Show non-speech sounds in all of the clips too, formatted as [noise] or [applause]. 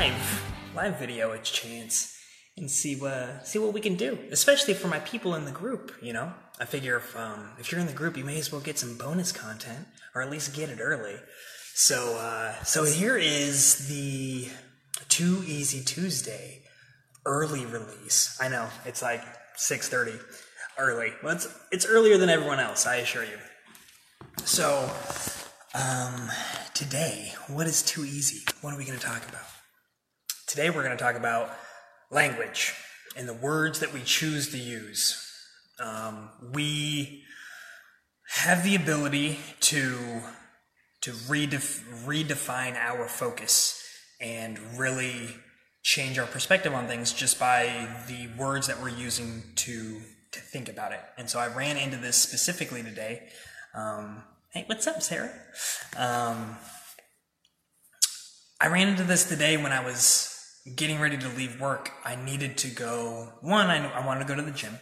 live live video a chance and see what see what we can do, especially for my people in the group. You know, I figure if um, if you're in the group, you may as well get some bonus content or at least get it early. So uh, so here is the Too Easy Tuesday early release. I know it's like six thirty early. Well, it's it's earlier than everyone else, I assure you. So um, today, what is too easy? What are we going to talk about? Today, we're going to talk about language and the words that we choose to use. Um, we have the ability to to redef- redefine our focus and really change our perspective on things just by the words that we're using to to think about it. And so I ran into this specifically today. Um, hey, what's up, Sarah? Um, I ran into this today when I was getting ready to leave work, I needed to go. One, I, I wanted to go to the gym,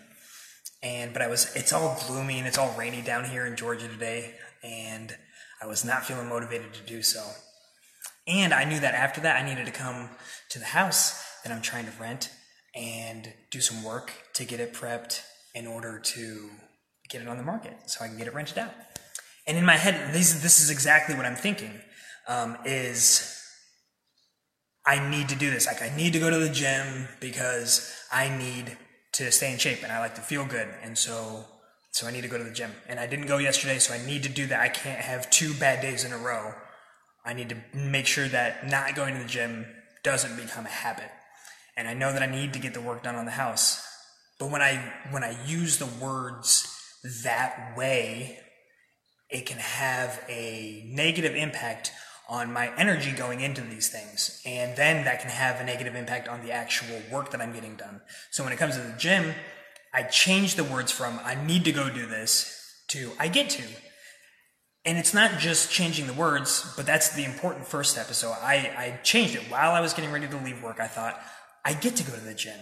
and but I was. It's all gloomy and it's all rainy down here in Georgia today, and I was not feeling motivated to do so. And I knew that after that, I needed to come to the house that I'm trying to rent and do some work to get it prepped in order to get it on the market so I can get it rented out. And in my head, this, this is exactly what I'm thinking um, is I need to do this. Like I need to go to the gym because I need to stay in shape and I like to feel good. And so so I need to go to the gym. And I didn't go yesterday, so I need to do that. I can't have two bad days in a row. I need to make sure that not going to the gym doesn't become a habit. And I know that I need to get the work done on the house. But when I when I use the words that way, it can have a negative impact on my energy going into these things. And then that can have a negative impact on the actual work that I'm getting done. So when it comes to the gym, I change the words from I need to go do this to I get to. And it's not just changing the words, but that's the important first step. So I, I changed it while I was getting ready to leave work. I thought, I get to go to the gym.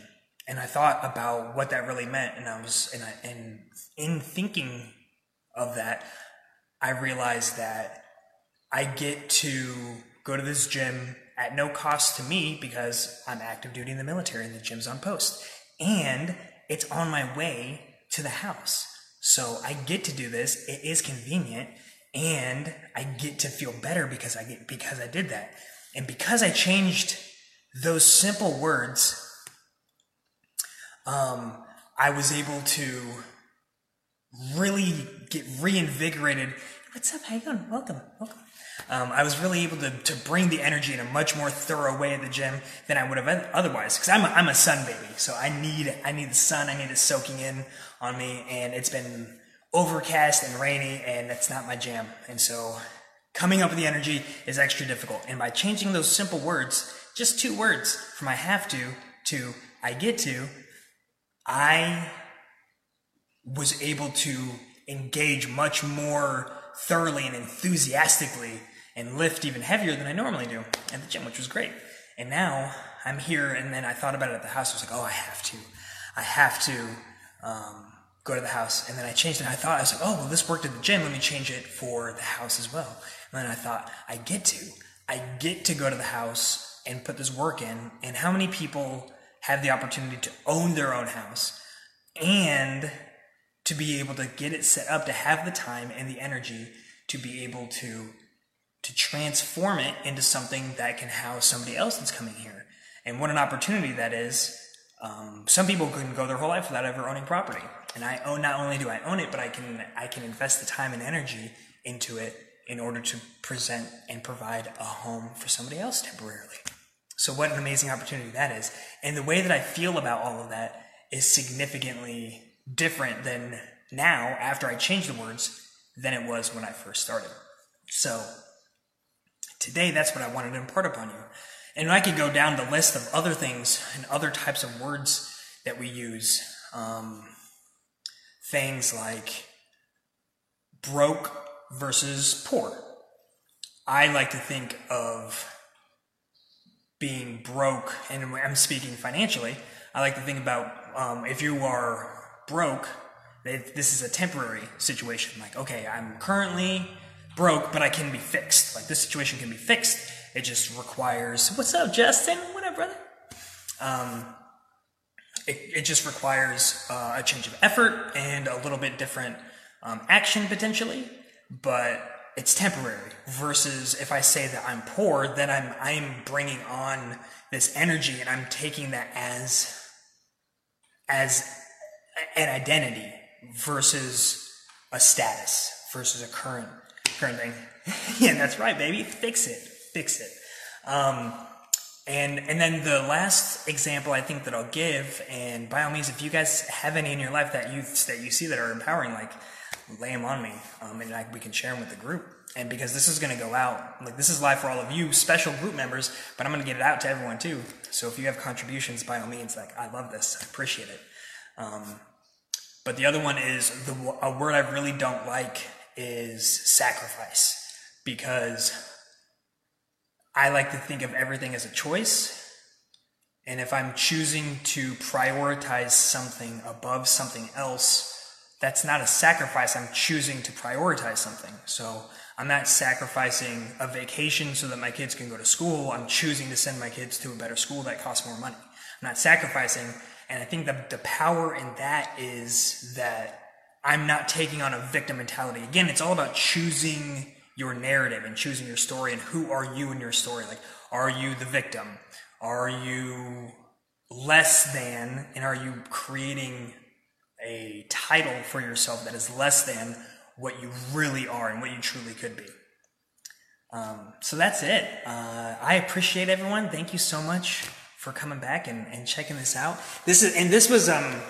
And I thought about what that really meant. And I was, and, I, and in thinking of that, I realized that I get to go to this gym at no cost to me because I'm active duty in the military and the gym's on post. And it's on my way to the house. So I get to do this. It is convenient and I get to feel better because I get because I did that. And because I changed those simple words, um, I was able to really get reinvigorated. What's up? How you? Welcome, welcome um, I was really able to, to bring the energy in a much more thorough way at the gym than I would have otherwise. Because I'm a, I'm a sun baby, so I need I need the sun. I need it soaking in on me, and it's been overcast and rainy, and that's not my jam. And so coming up with the energy is extra difficult. And by changing those simple words, just two words from I have to to I get to, I was able to engage much more thoroughly and enthusiastically and lift even heavier than I normally do at the gym, which was great. And now I'm here, and then I thought about it at the house. I was like, oh, I have to. I have to um, go to the house. And then I changed it. I thought, I was like, oh, well, this worked at the gym. Let me change it for the house as well. And then I thought, I get to. I get to go to the house and put this work in. And how many people have the opportunity to own their own house and to be able to get it set up to have the time and the energy to be able to to transform it into something that can house somebody else that's coming here. And what an opportunity that is. Um, some people can go their whole life without ever owning property. And i own not only do i own it but i can i can invest the time and energy into it in order to present and provide a home for somebody else temporarily. So what an amazing opportunity that is. And the way that i feel about all of that is significantly different than now after I changed the words than it was when I first started. So today that's what I wanted to impart upon you. And I could go down the list of other things and other types of words that we use. Um, things like broke versus poor. I like to think of being broke, and I'm speaking financially. I like to think about um, if you are broke, this is a temporary situation. Like, okay, I'm currently broke, but I can be fixed. Like, this situation can be fixed. It just requires, what's up, Justin? What up, brother. Um, it, it just requires uh, a change of effort and a little bit different um, action potentially, but it's temporary. Versus if I say that I'm poor, then I'm I'm bringing on this energy and I'm taking that as as an identity versus a status versus a current current thing. [laughs] yeah, that's right, baby. Fix it. Fix it. Um, and and then the last example I think that I'll give, and by all means, if you guys have any in your life that you that you see that are empowering, like lay them on me, um, and we can share them with the group. And because this is going to go out, like this is live for all of you, special group members, but I'm going to get it out to everyone too. So if you have contributions, by all means, like I love this, I appreciate it. Um, but the other one is the a word I really don't like is sacrifice because I like to think of everything as a choice. And if I'm choosing to prioritize something above something else, that's not a sacrifice. I'm choosing to prioritize something. So I'm not sacrificing a vacation so that my kids can go to school. I'm choosing to send my kids to a better school that costs more money. I'm not sacrificing. And I think that the power in that is that I'm not taking on a victim mentality. Again, it's all about choosing your narrative and choosing your story and who are you in your story. Like, are you the victim? Are you less than? And are you creating a title for yourself that is less than what you really are and what you truly could be? Um, so that's it. Uh, I appreciate everyone. Thank you so much for coming back and, and checking this out. This is and this was um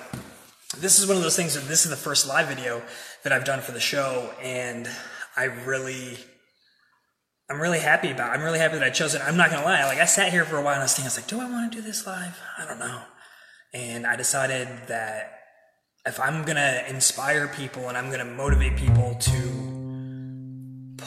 this is one of those things that this is the first live video that I've done for the show and I really, I'm really happy about. It. I'm really happy that I chose it. I'm not gonna lie. Like I sat here for a while and I was thinking, I was like, do I want to do this live? I don't know. And I decided that if I'm gonna inspire people and I'm gonna motivate people to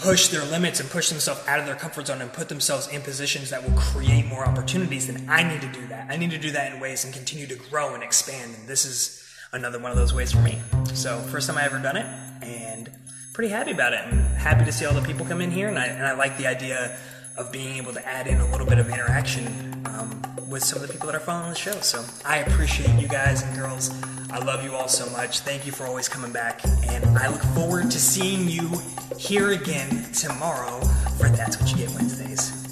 push their limits and push themselves out of their comfort zone and put themselves in positions that will create more opportunities, then I need to do that. I need to do that in ways and continue to grow and expand. And this is another one of those ways for me. So first time I ever done it, and pretty happy about it and happy to see all the people come in here. And I, and I like the idea of being able to add in a little bit of interaction um, with some of the people that are following the show. So I appreciate you guys and girls. I love you all so much. Thank you for always coming back. And I look forward to seeing you here again tomorrow for That's What You Get Wednesdays.